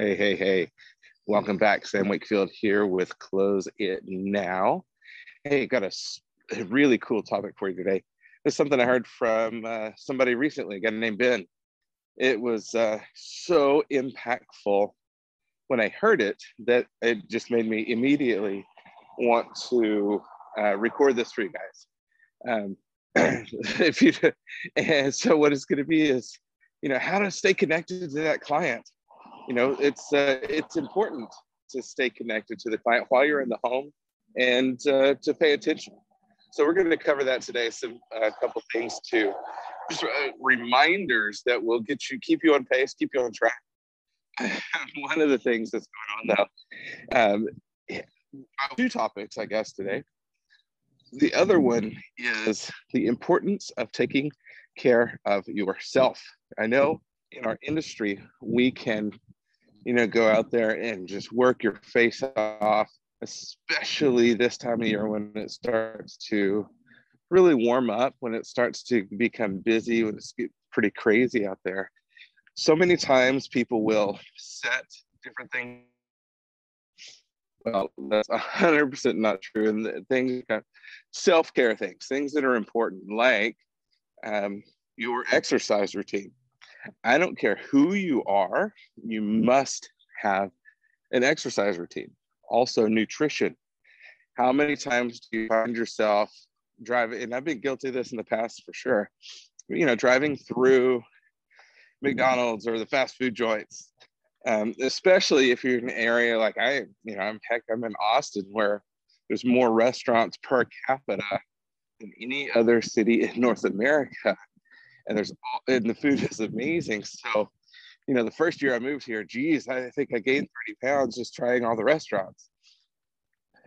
Hey, hey, hey. Welcome back. Sam Wakefield here with Close It Now. Hey, got a, really cool topic for you today. Is something I heard from uh, somebody recently, a guy named Ben. It was uh, so impactful when I heard it that it just made me immediately want to uh, record this for you guys. Um, if you and so what it's going to be is, you know, how to stay connected to that client you know it's uh, it's important to stay connected to the client while you're in the home and uh, to pay attention. So we're going to cover that today some a uh, couple things to just uh, reminders that will get you keep you on pace keep you on track. One of the things that's going on though um, two topics i guess today. The other one is the importance of taking care of yourself. I know in our industry we can you know, go out there and just work your face off, especially this time of year when it starts to really warm up, when it starts to become busy, when it's pretty crazy out there. So many times people will set different things. Well, that's 100% not true. And things, self care things, things that are important, like um, your exercise routine I don't care who you are, you must have an exercise routine. Also, nutrition. How many times do you find yourself driving? And I've been guilty of this in the past for sure. You know, driving through McDonald's or the fast food joints, um, especially if you're in an area like I, you know, I'm heck, I'm in Austin where there's more restaurants per capita than any other city in North America and there's all, and the food is amazing. So, you know, the first year I moved here, geez, I think I gained 30 pounds just trying all the restaurants.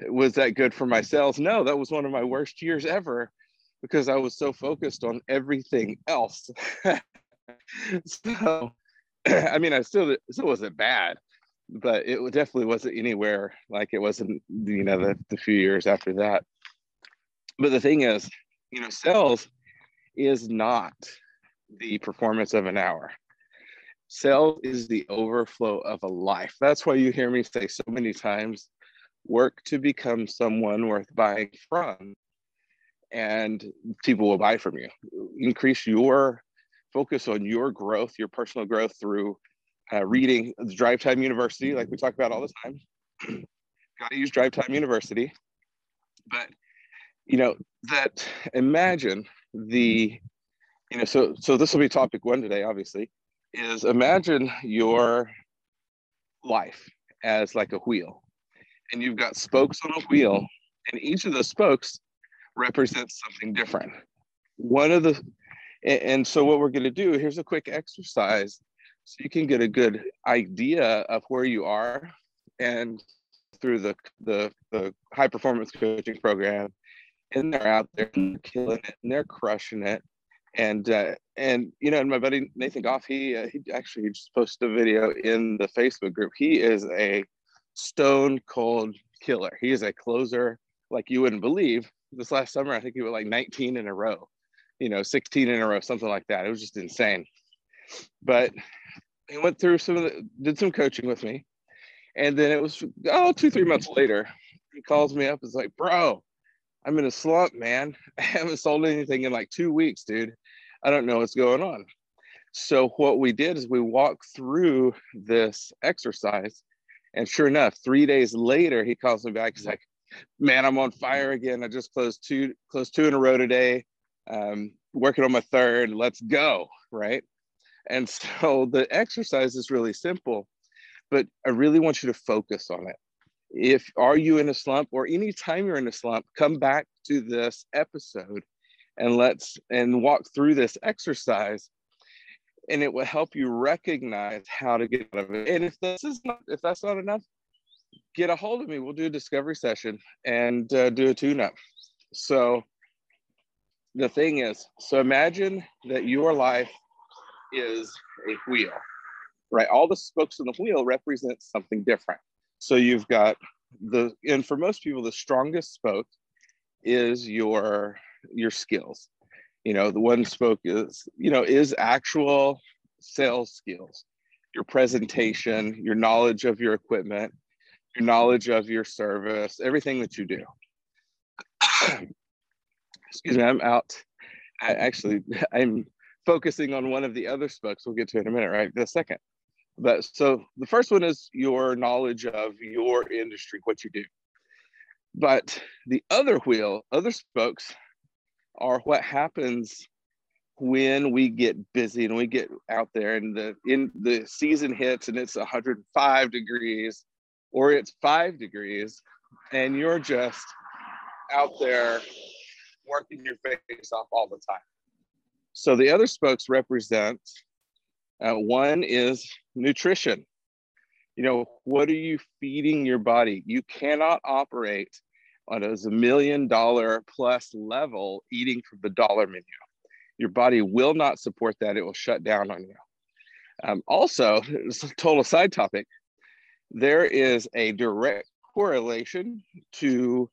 Was that good for my sales? No, that was one of my worst years ever because I was so focused on everything else. so, I mean, I still still wasn't bad, but it definitely wasn't anywhere like it wasn't, you know, the, the few years after that. But the thing is, you know, sales is not the performance of an hour. Sales is the overflow of a life. That's why you hear me say so many times work to become someone worth buying from, and people will buy from you. Increase your focus on your growth, your personal growth through uh, reading Drive Time University, like we talk about all the time. Got to use Drive Time University. But, you know, that imagine the you know, so so this will be topic one today, obviously, is imagine your life as like a wheel. And you've got spokes on a wheel, and each of the spokes represents something different. One of the and so what we're going to do, here's a quick exercise so you can get a good idea of where you are and through the the, the high performance coaching program and they're out there killing it and they're crushing it and uh, and you know, and my buddy Nathan Goff, he uh, he actually just posted a video in the Facebook group. He is a stone cold killer. He is a closer like you wouldn't believe. This last summer, I think he was like 19 in a row, you know, 16 in a row, something like that. It was just insane. But he went through some of the, did some coaching with me, and then it was oh two three months later, he calls me up. It's like, bro, I'm in a slump, man. I haven't sold anything in like two weeks, dude. I don't know what's going on. So what we did is we walked through this exercise, and sure enough, three days later, he calls me back. He's like, "Man, I'm on fire again. I just closed two closed two in a row today. Um, working on my third. Let's go!" Right. And so the exercise is really simple, but I really want you to focus on it. If are you in a slump or anytime you're in a slump, come back to this episode and let's and walk through this exercise and it will help you recognize how to get out of it. And if this is not if that's not enough, get a hold of me. We'll do a discovery session and uh, do a tune up. So the thing is, so imagine that your life is a wheel, right? All the spokes in the wheel represent something different. So you've got the, and for most people, the strongest spoke is your your skills. You know, the one spoke is, you know, is actual sales skills, your presentation, your knowledge of your equipment, your knowledge of your service, everything that you do. Excuse me, I'm out. I actually I'm focusing on one of the other spokes we'll get to in a minute, right? The second. But so the first one is your knowledge of your industry, what you do. But the other wheel, other spokes are what happens when we get busy and we get out there and the in the season hits and it's 105 degrees or it's five degrees and you're just out there working your face off all the time. So the other spokes represent uh, one is nutrition. You know, what are you feeding your body? You cannot operate on a million dollar plus level eating from the dollar menu. Your body will not support that. It will shut down on you. Um, also, it's a total side topic. There is a direct correlation to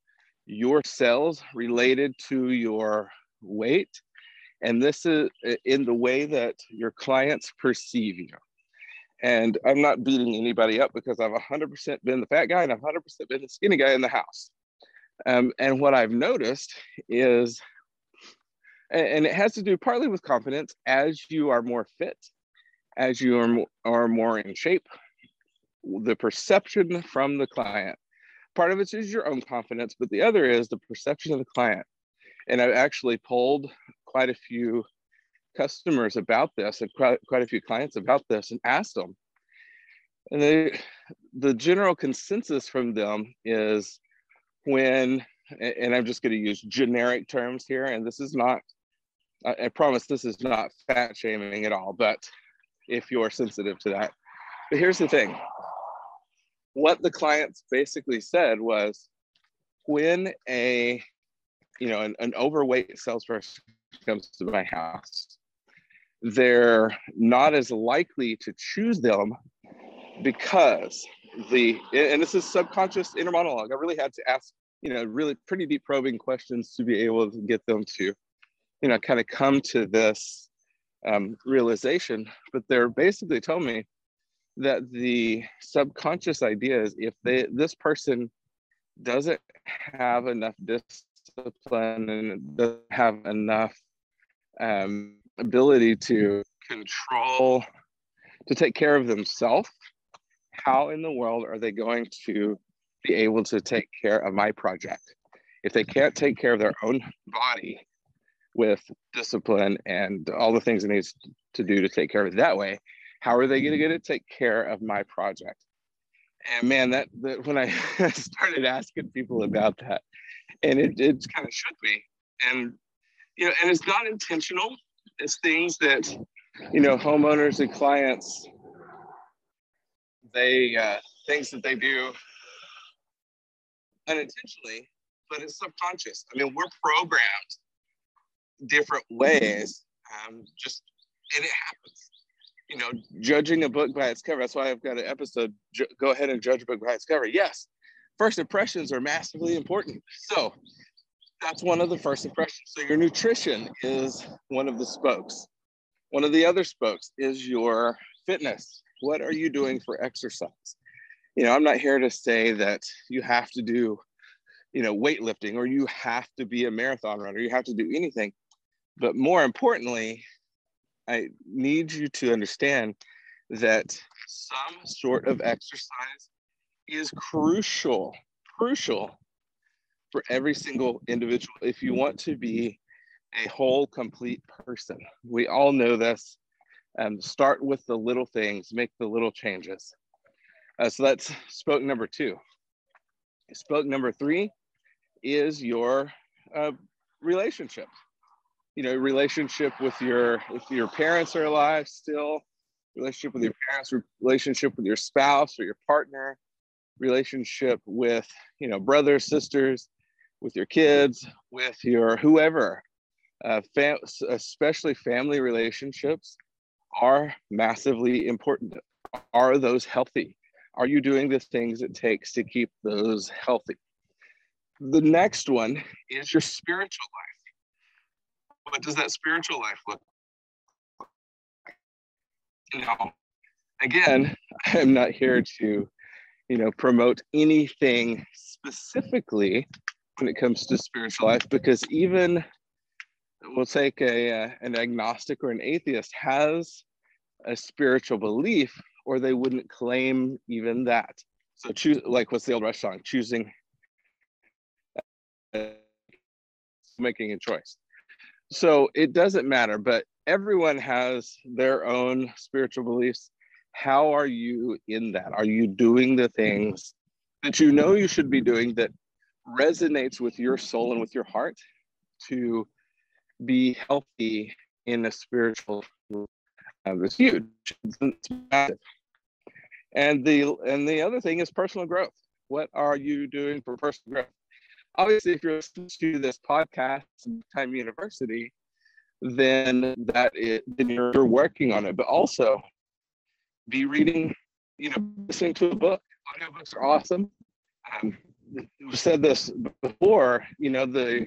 your cells related to your weight. And this is in the way that your clients perceive you. And I'm not beating anybody up because I've 100% been the fat guy and I've 100% been the skinny guy in the house. Um, and what I've noticed is, and it has to do partly with confidence, as you are more fit, as you are more, are more in shape, the perception from the client. Part of it is your own confidence, but the other is the perception of the client. And I've actually polled quite a few customers about this and quite, quite a few clients about this and asked them. And they, the general consensus from them is when, and I'm just going to use generic terms here, and this is not, I, promise this is not fat shaming at all, but if you're sensitive to that. But here's the thing what the clients basically said was when a you know an, an overweight salesperson comes to my house they're not as likely to choose them because the and this is subconscious inner monologue. I really had to ask you know really pretty deep probing questions to be able to get them to you know kind of come to this um, realization. But they're basically telling me that the subconscious idea is if they this person doesn't have enough discipline and doesn't have enough um, ability to control to take care of themselves how in the world are they going to be able to take care of my project? If they can't take care of their own body with discipline and all the things it needs to do to take care of it that way how are they going to take care of my project? And man that, that when i started asking people about that and it, it kind of shook me. And you know and it's not intentional. It's things that you know homeowners and clients they uh, things that they do unintentionally but it's subconscious i mean we're programmed different ways um, just and it happens you know, judging a book by its cover. That's why I've got an episode. Ju- go ahead and judge a book by its cover. Yes, first impressions are massively important. So that's one of the first impressions. So your nutrition is one of the spokes. One of the other spokes is your fitness. What are you doing for exercise? You know, I'm not here to say that you have to do, you know, weightlifting or you have to be a marathon runner, you have to do anything. But more importantly, I need you to understand that some sort of exercise is crucial, crucial for every single individual if you want to be a whole, complete person. We all know this. Um, start with the little things, make the little changes. Uh, so that's spoke number two. Spoke number three is your uh, relationship. You know, relationship with your if your parents are alive still, relationship with your parents, relationship with your spouse or your partner, relationship with you know brothers, sisters, with your kids, with your whoever. Uh, fam- especially family relationships are massively important. Are those healthy? Are you doing the things it takes to keep those healthy? The next one is your spiritual life. What does that spiritual life look like? Now, again, I'm not here to, you know, promote anything specifically when it comes to spiritual life because even we'll take a uh, an agnostic or an atheist has a spiritual belief or they wouldn't claim even that. So choose like what's the old song choosing uh, making a choice. So it doesn't matter but everyone has their own spiritual beliefs. How are you in that? Are you doing the things that you know you should be doing that resonates with your soul and with your heart to be healthy in a spiritual uh, is huge. It's massive. and the and the other thing is personal growth. What are you doing for personal growth? Obviously if you're listening to this podcast time university then that is, then you're working on it. But also be reading you know listening to a book. Audiobooks are awesome. Um, we said this before you know the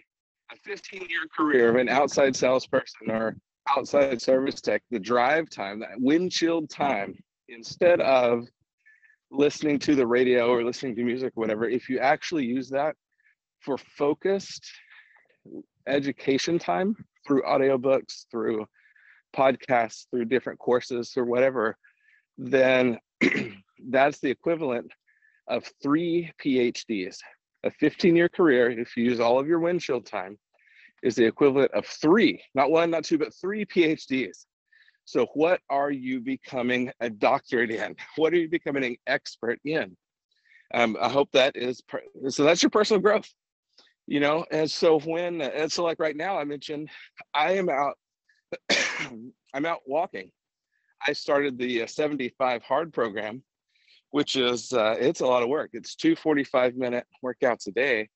a 15 year career of an outside salesperson or outside service tech, the drive time, that windshield time, instead of listening to the radio or listening to music, or whatever, if you actually use that for focused education time through audiobooks, through podcasts, through different courses or whatever, then that's the equivalent of three PhDs. A 15 year career, if you use all of your windshield time, is the equivalent of three, not one, not two, but three PhDs. So, what are you becoming a doctorate in? What are you becoming an expert in? Um, I hope that is so. That's your personal growth, you know. And so when and so like right now, I mentioned I am out. I'm out walking. I started the uh, 75 hard program, which is uh, it's a lot of work. It's two 45 minute workouts a day,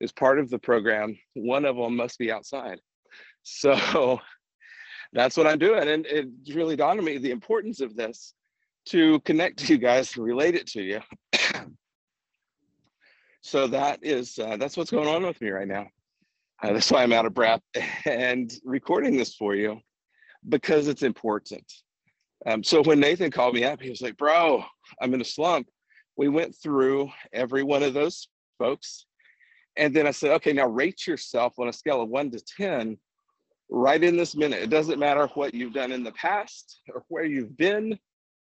is part of the program, one of them must be outside. So that's what I'm doing. And it really dawned on me the importance of this to connect to you guys relate it to you. so that is uh, that's what's going on with me right now. Uh, that's why I'm out of breath and recording this for you because it's important. Um, so when Nathan called me up, he was like, "Bro, I'm in a slump." We went through every one of those folks and then I said, okay, now rate yourself on a scale of one to 10 right in this minute. It doesn't matter what you've done in the past or where you've been.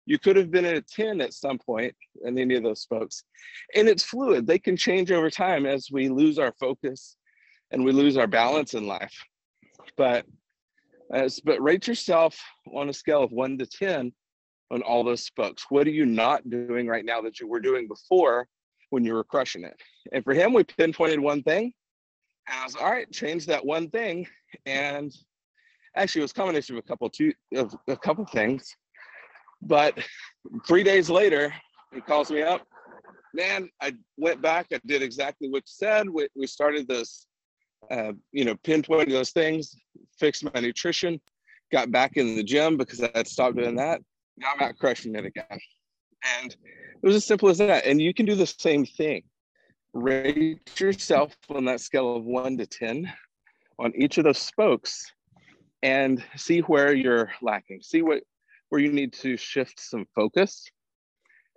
You could have been at a 10 at some point in any of those folks. And it's fluid. They can change over time as we lose our focus and we lose our balance in life. But as but rate yourself on a scale of one to 10 on all those spokes. What are you not doing right now that you were doing before when you were crushing it. And for him, we pinpointed one thing. And I was all right, change that one thing. And actually, it was a combination of a couple two of a couple things. But three days later, he calls me up. Man, I went back. I did exactly what you said. We, we started this, uh, you know, pinpointing those things, fixed my nutrition, got back in the gym because I had stopped doing that. Now I'm out crushing it again. And it was as simple as that. And you can do the same thing. Rate yourself on that scale of one to 10 on each of those spokes and see where you're lacking. See what where you need to shift some focus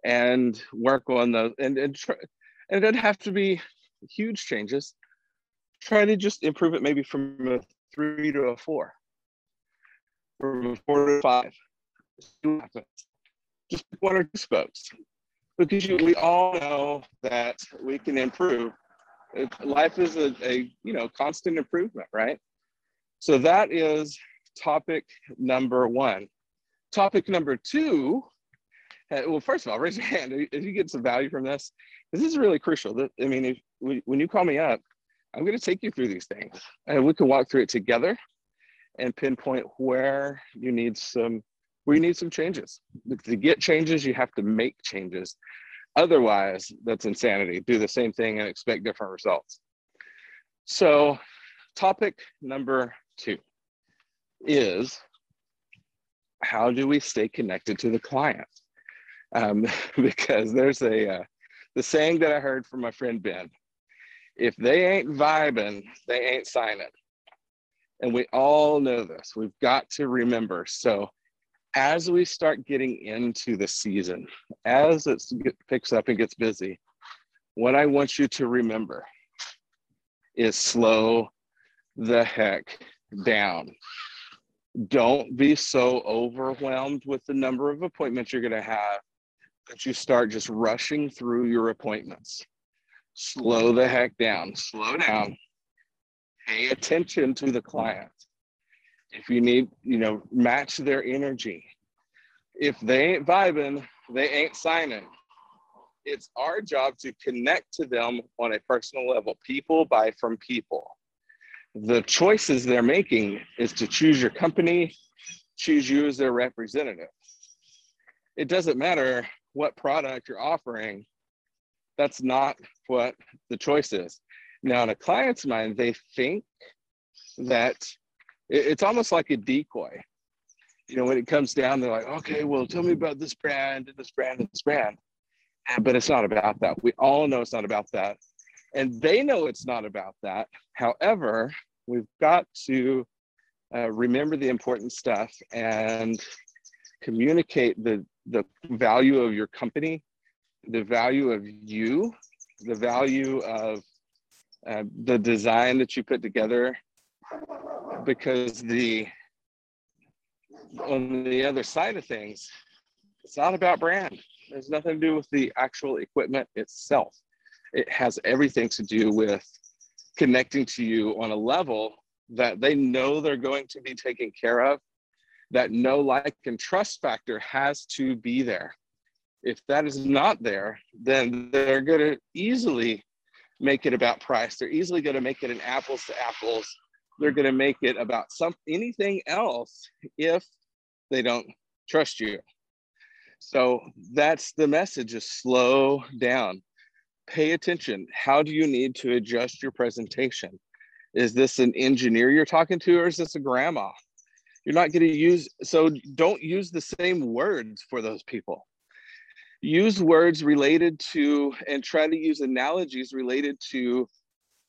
and work on those and and, and it doesn't have to be huge changes. Try to just improve it maybe from a three to a four, from a four to five. Just one or two spokes because you, we all know that we can improve. Life is a, a you know constant improvement, right? So that is topic number one. topic number two. Uh, well, first of all, raise your hand if you get some value from this. This is really crucial. I mean, if, when you call me up, I'm going to take you through these things, and we can walk through it together and pinpoint where you need some you need some changes. To get changes, you have to make changes. Otherwise, that's insanity. Do the same thing and expect different results. So, topic number two is how do we stay connected to the client? Um, because there's a uh, the saying that I heard from my friend Ben: if they ain't vibing, they ain't signing. And we all know this. We've got to remember. So, as we start getting into the season, as it picks up and gets busy, what I want you to remember is slow the heck down. Don't be so overwhelmed with the number of appointments you're going to have that you start just rushing through your appointments. Slow the heck down. Slow down pay attention to the client. If you need, you know, match their energy. If they ain't vibing, they ain't signing. It's our job to connect to them on a personal level. People buy from people. The choices they're making is to choose your company, choose you as their representative. It doesn't matter what product you're offering. That's not what the choice is. Now, in a client's mind, they think that it's almost like a decoy. You know, when it comes down, they're like, okay, well, tell me about this brand and this brand and this brand. But it's not about that. We all know it's not about that. And they know it's not about that. However, we've got to uh, remember the important stuff and communicate the, the value of your company, the value of you, the value of uh, the design that you put together because the on the other side of things it's not about brand there's nothing to do with the actual equipment itself it has everything to do with connecting to you on a level that they know they're going to be taken care of that no like and trust factor has to be there if that is not there then they're going to easily make it about price. They're easily going to make it an apples to apples. They're going to make it about some anything else if they don't trust you. So that's the message is slow down. Pay attention. How do you need to adjust your presentation? Is this an engineer you're talking to or is this a grandma? You're not going to use so don't use the same words for those people use words related to and try to use analogies related to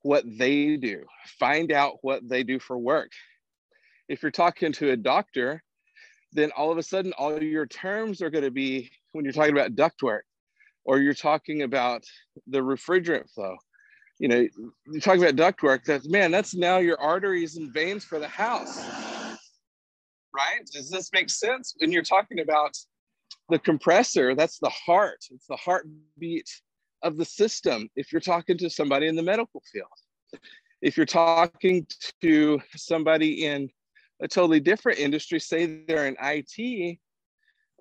what they do. Find out what they do for work. If you're talking to a doctor, then all of a sudden all your terms are going to be when you're talking about ductwork or you're talking about the refrigerant flow. You know, you're talking about ductwork, that's man, that's now your arteries and veins for the house. Right? Does this make sense? When you're talking about the compressor, that's the heart. It's the heartbeat of the system. If you're talking to somebody in the medical field, if you're talking to somebody in a totally different industry, say they're in IT,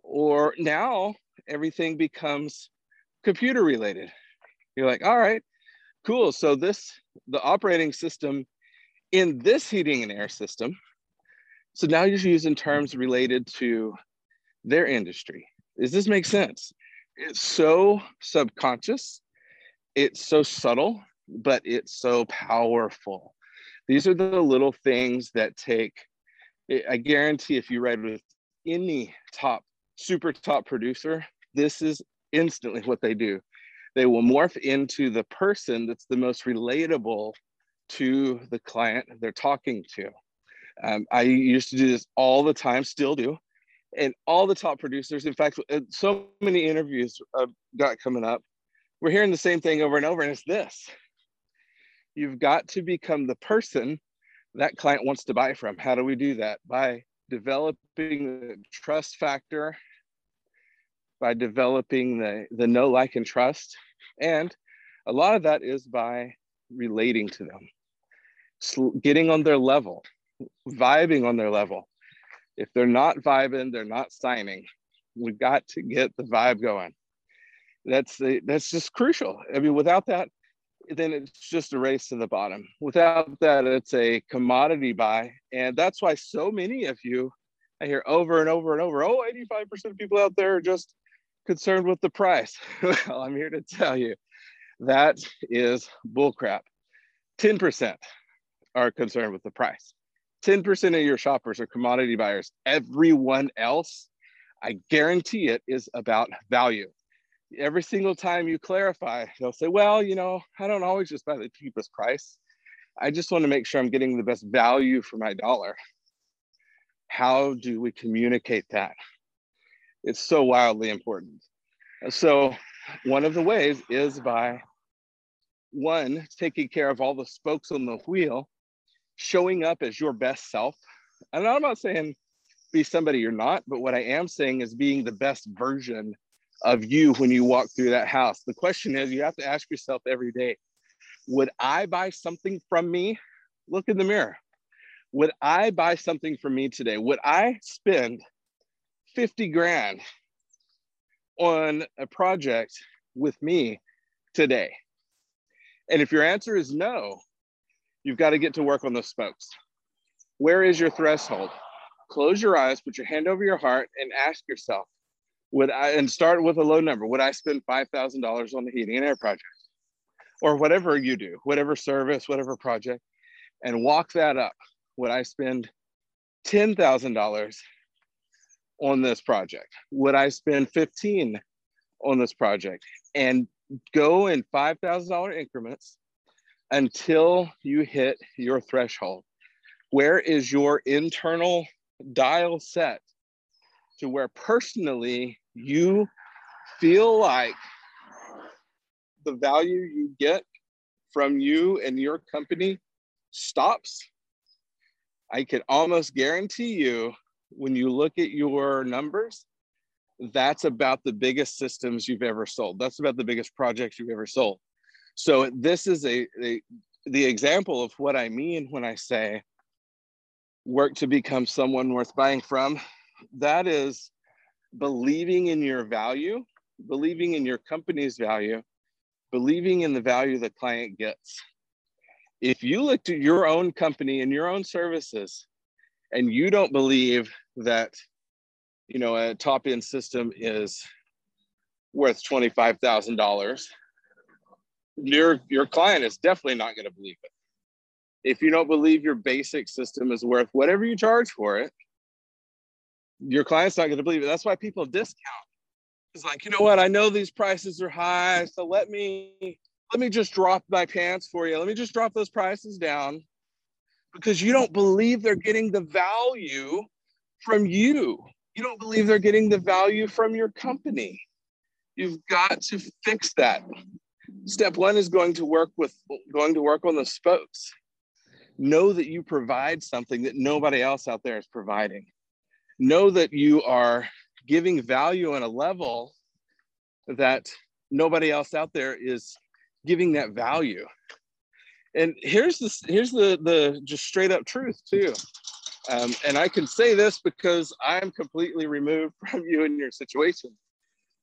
or now everything becomes computer related. You're like, all right, cool. So this, the operating system in this heating and air system. So now you're using terms related to their industry. Does this make sense? It's so subconscious, it's so subtle, but it's so powerful. These are the little things that take, I guarantee if you read with any top, super top producer, this is instantly what they do. They will morph into the person that's the most relatable to the client they're talking to. Um, I used to do this all the time, still do and all the top producers. In fact, uh, so many interviews I've got coming up. We're hearing the same thing over and over, and it's this you've got to become the person that client wants to buy from. How do we do that? By developing the trust factor, by developing the, the know, like, and trust. And a lot of that is by relating to them, getting on their level, vibing on their level If they're not vibing, they're not signing. We've got to get the vibe going. That's the, that's just crucial. I mean, without that, then it's just a race to the bottom. Without that, it's a commodity buy. And that's why so many of you, I hear over and over and over, oh, 85% of people out there are just concerned with the price. well, I'm here to tell you that is bullcrap. 10% are concerned with the price. 10% of your shoppers are commodity buyers. Everyone else, I guarantee it, is about value every single time you clarify, they'll say, well, you know, I don't always just buy the cheapest price. I just want to make sure I'm getting the best value for my dollar. How do we communicate that? It's so wildly important. So, one of the ways is by one, taking care of all the spokes on the wheel, showing up as your best self. And I'm not saying be somebody you're not, but what I am saying is being the best version of you when you walk through that house. The question is you have to ask yourself every day would I buy something from me? Look in the mirror. Would I buy something from me today? Would I spend 50 grand on a project with me today? And if your answer is no, you've got to get to work on those spokes. Where is your threshold? Close your eyes, put your hand over your heart, and ask yourself would I and start with a low number? Would I spend five thousand dollars on the heating and air project, or whatever you do, whatever service, whatever project, and walk that up? Would I spend ten thousand dollars on this project? Would I spend fifteen on this project? And go in five thousand dollar increments until you hit your threshold. Where is your internal dial set to where personally you feel like the value you get from you and your company stops, I can almost guarantee you when you look at your numbers, that's about the biggest systems you've ever sold. That's about the biggest projects you've ever sold. So this is a, a the example of what I mean when I say work to become someone worth buying from. That is believing in your value, believing in your company's value, believing in the value the client gets. If you look to your own company and your own services and you don't believe that you know a top end system is worth $25,000 your your client is definitely not going to believe it if you don't believe your basic system is worth whatever you charge for it your client's not going to believe it. That's why people discount. It's like, you know what? I know these prices are high, so let me let me just drop my pants for you. Let me just drop those prices down because you don't believe they're getting the value from you. You don't believe they're getting the value from your company. You've got to fix that. Step one is going to work with going to work on the spokes. Know that you provide something that nobody else out there is providing. Know that you are giving value on a level that nobody else out there is giving that value. And here's the here's the the just straight up truth too. Um, and i can say this because i'm completely removed from you and your situation.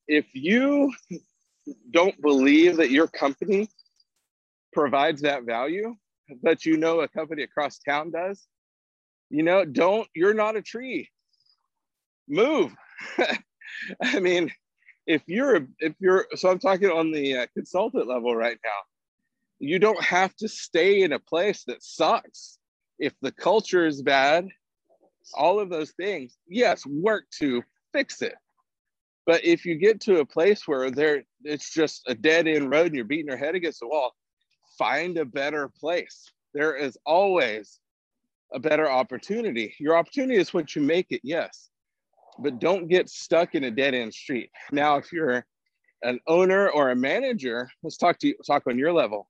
If you don't believe that your company provides that value but you know a company across town does you know don't you're not a tree move. I mean, if you're if you're so I'm talking on the uh, consultant level right now. You don't have to stay in a place that sucks. If the culture is bad, all of those things, yes, work to fix it. But if you get to a place where there it's just a dead end road and you're beating your head against the wall, find a better place. There is always a better opportunity. Your opportunity is what you make it, yes but don't get stuck in a dead end street. Now, if you're an owner or a manager, let's talk to you, talk on your level.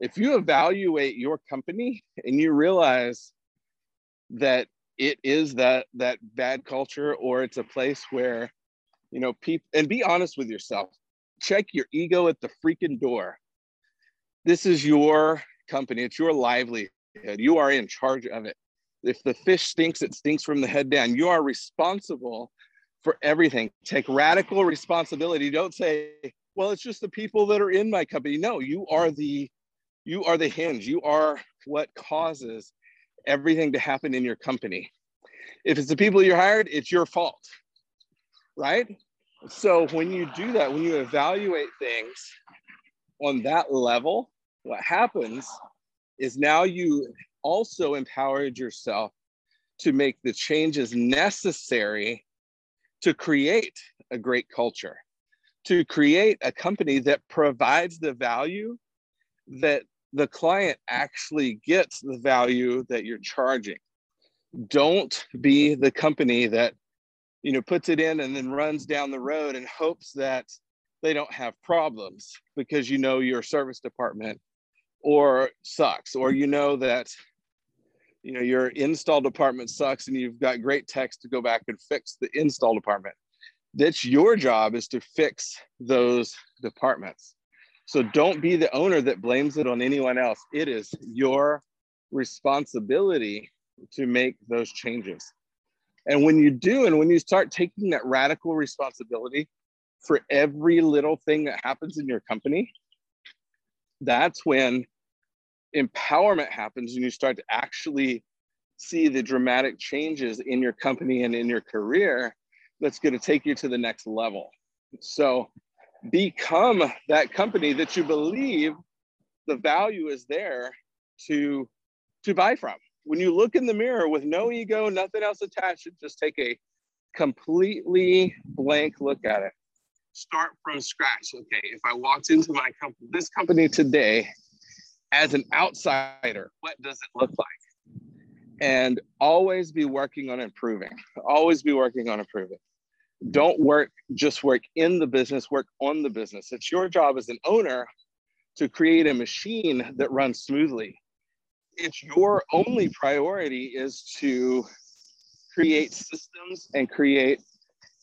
If you evaluate your company and you realize that it is that that bad culture or it's a place where you know people and be honest with yourself check your ego at the freaking door this is your company it's your livelihood you are in charge of it if the fish stinks, it stinks from the head down. You are responsible for everything. Take radical responsibility. Don't say, well, it's just the people that are in my company. No, you are the you are the hinge. You are what causes everything to happen in your company. If it's the people you hired, it's your fault. Right? So when you do that, when you evaluate things on that level, what happens is now you also empowered yourself to make the changes necessary to create a great culture, to create a company that provides the value that the client actually gets the value that you're charging. Don't be the company that you know puts it in and then runs down the road and hopes that they don't have problems because you know your service department or sucks or you know that you know your install department sucks and you've got great techs to go back and fix the install department. That's your job is to fix those departments. So don't be the owner that blames it on anyone else. It is your responsibility to make those changes and when you do and when you start taking that radical responsibility for every little thing that happens in your company that's when empowerment happens and you start to actually see the dramatic changes in your company and in your career that's going to take you to the next level. So become that company that you believe the value is there to to buy from. When you look in the mirror with no ego, nothing else attached, just take a completely blank look at it start from scratch. Okay, if I walked into my company, this company today, as an outsider, what does it look like? And always be working on improving. Always be working on improving. Don't work, just work in the business, work on the business. It's your job as an owner to create a machine that runs smoothly. It's your only priority is to create systems and create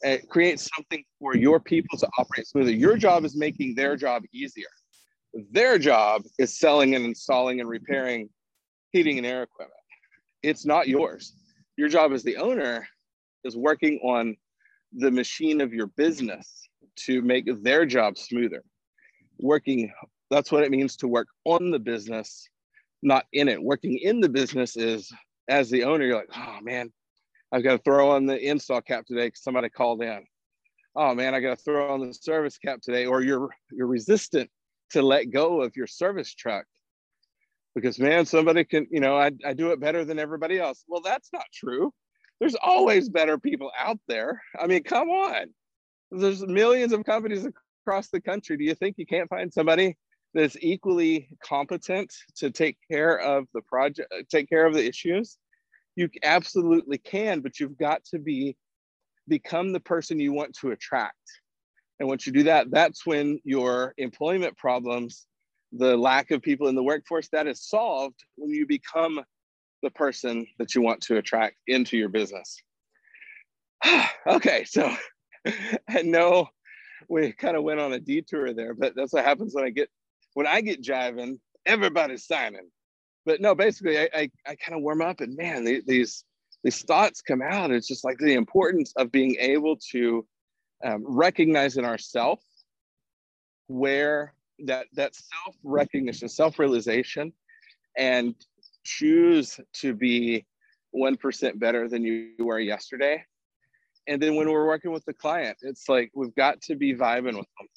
uh, create something for your people to operate smoothly. Your job is making their job easier. Their job is selling and installing and repairing heating and air equipment. It's not yours. Your job as the owner is working on the machine of your business to make their job smoother. Working, that's what it means to work on the business, not in it. Working in the business is as the owner, you're like, oh man, I've got to throw on the install cap today because somebody called in. Oh man, I got to throw on the service cap today, or you're you're resistant to let go of your service truck because man, somebody can, you know, I, I do it better than everybody else. Well, that's not true. There's always better people out there. I mean, come on. There's millions of companies across the country. Do you think you can't find somebody that's equally competent to take care of the project, uh, take care of the issues? you absolutely can but you've got to be become the person you want to attract and once you do that that's when your employment problems the lack of people in the workforce that is solved when you become the person that you want to attract into your business okay so i know we kind of went on a detour there but that's what happens when i get when i get jiving everybody's signing but no, basically, I I, I kind of warm up, and man, these these thoughts come out. It's just like the importance of being able to um, recognize in ourselves where that that self recognition, self realization, and choose to be one percent better than you were yesterday. And then when we're working with the client, it's like we've got to be vibing with them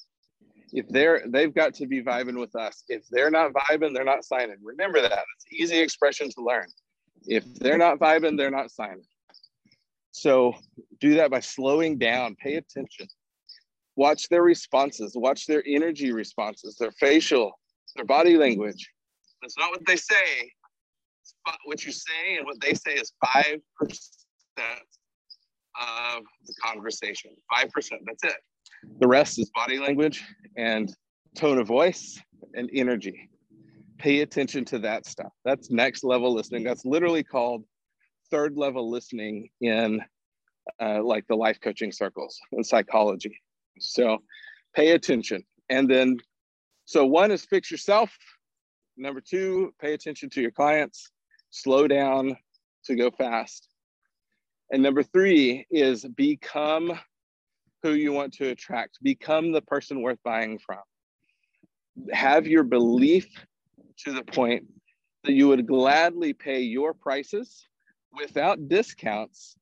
if they're they've got to be vibing with us. If they're not vibing, they're not signing. Remember that. It's easy expression to learn. If they're not vibing, they're not signing. So do that by slowing down, pay attention. Watch their responses, watch their energy responses, their facial, their body language. That's not what they say. What you say and what they say is 5% of the conversation. 5%. That's it. The rest is body language and tone of voice and energy. Pay attention to that stuff. That's next level listening. That's literally called third level listening in uh, like the life coaching circles and psychology. So pay attention. And then, so one is fix yourself. Number two, pay attention to your clients. Slow down to go fast. And number three is become who you want to attract, become the person worth buying from. Have your belief to the point that you would gladly pay your prices without discounts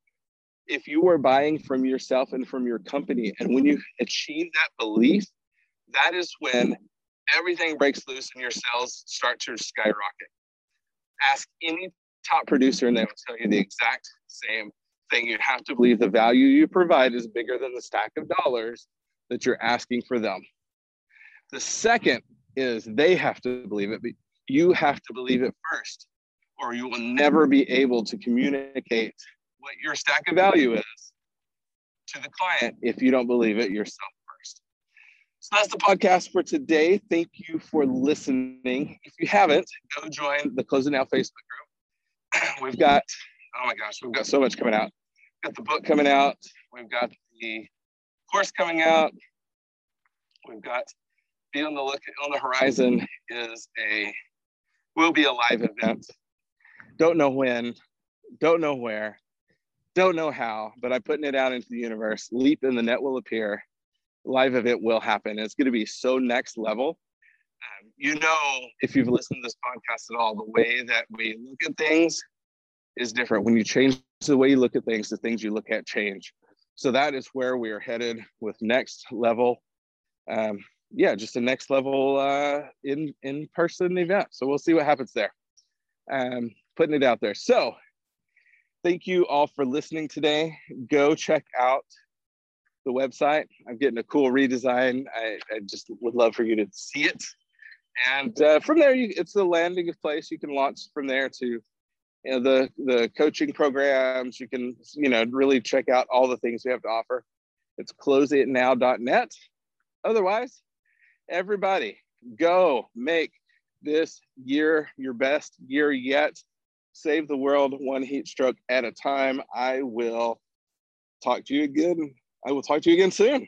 if you were buying from yourself and from your company. And when you achieve that belief, that is when everything breaks loose and your sales start to skyrocket. Ask any top producer and they will tell you the exact same thing. You have to believe the value you provide is bigger than the stack of dollars that you're asking for them. The second is they have to believe it, but you have to believe it first, or you will never be able to communicate what your stack of value is to the client if you don't believe it yourself first. So that's the podcast for today. Thank you for listening. If you haven't, go join the Close It Now Facebook group. We've got, oh my gosh, we've got so much coming out. We've got the book coming out. We've got the course coming out. We've got Be on the Look on the Horizon is a will be a live event. Don't know when, don't know where, don't know how, but I'm putting it out into the universe. Leap in the net will appear. Live event will happen. It's going to be so next level. Um, you know, if you've listened to this podcast at all, the way that we look at things is different. When you change the way you look at things, the things you look at change. So that is where we are headed with next level. Um, yeah, just a next level uh, in in person event. So we'll see what happens there. Um, putting it out there. So thank you all for listening today. Go check out the website. I'm getting a cool redesign. I, I just would love for you to see it. And uh, from there, you, it's the landing place. You can launch from there to you know, the the coaching programs. You can you know really check out all the things we have to offer. It's closeitnow.net. Otherwise, everybody go make this year your best year yet. Save the world one heat stroke at a time. I will talk to you again. I will talk to you again soon.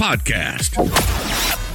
podcast.